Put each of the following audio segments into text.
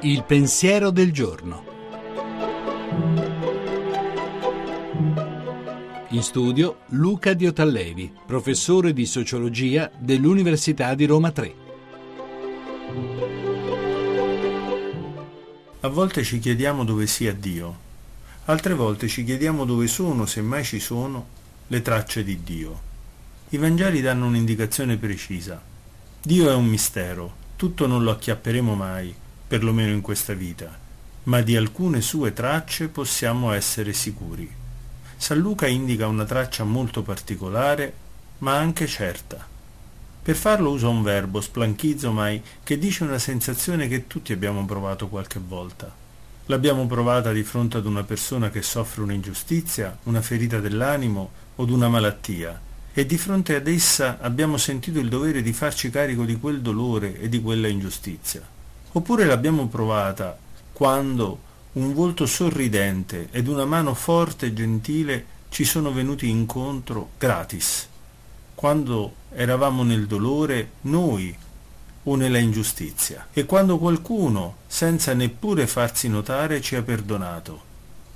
Il pensiero del giorno. In studio Luca Diotallevi, professore di sociologia dell'Università di Roma 3. A volte ci chiediamo dove sia Dio, altre volte ci chiediamo dove sono, se mai ci sono, le tracce di Dio. I Vangeli danno un'indicazione precisa. Dio è un mistero, tutto non lo acchiapperemo mai perlomeno in questa vita, ma di alcune sue tracce possiamo essere sicuri. San Luca indica una traccia molto particolare, ma anche certa. Per farlo usa un verbo, splanchizomai, che dice una sensazione che tutti abbiamo provato qualche volta. L'abbiamo provata di fronte ad una persona che soffre un'ingiustizia, una ferita dell'animo o una malattia, e di fronte ad essa abbiamo sentito il dovere di farci carico di quel dolore e di quella ingiustizia. Oppure l'abbiamo provata quando un volto sorridente ed una mano forte e gentile ci sono venuti incontro gratis, quando eravamo nel dolore noi o nella ingiustizia, e quando qualcuno, senza neppure farsi notare, ci ha perdonato.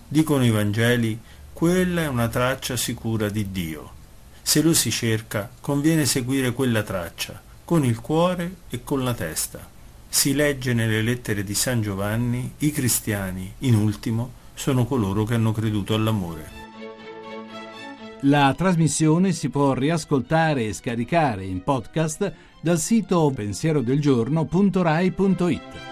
Dicono i Vangeli, quella è una traccia sicura di Dio. Se lo si cerca, conviene seguire quella traccia, con il cuore e con la testa. Si legge nelle lettere di San Giovanni, i cristiani, in ultimo, sono coloro che hanno creduto all'amore. La trasmissione si può riascoltare e scaricare in podcast dal sito pensierodelgiorno.rai.it.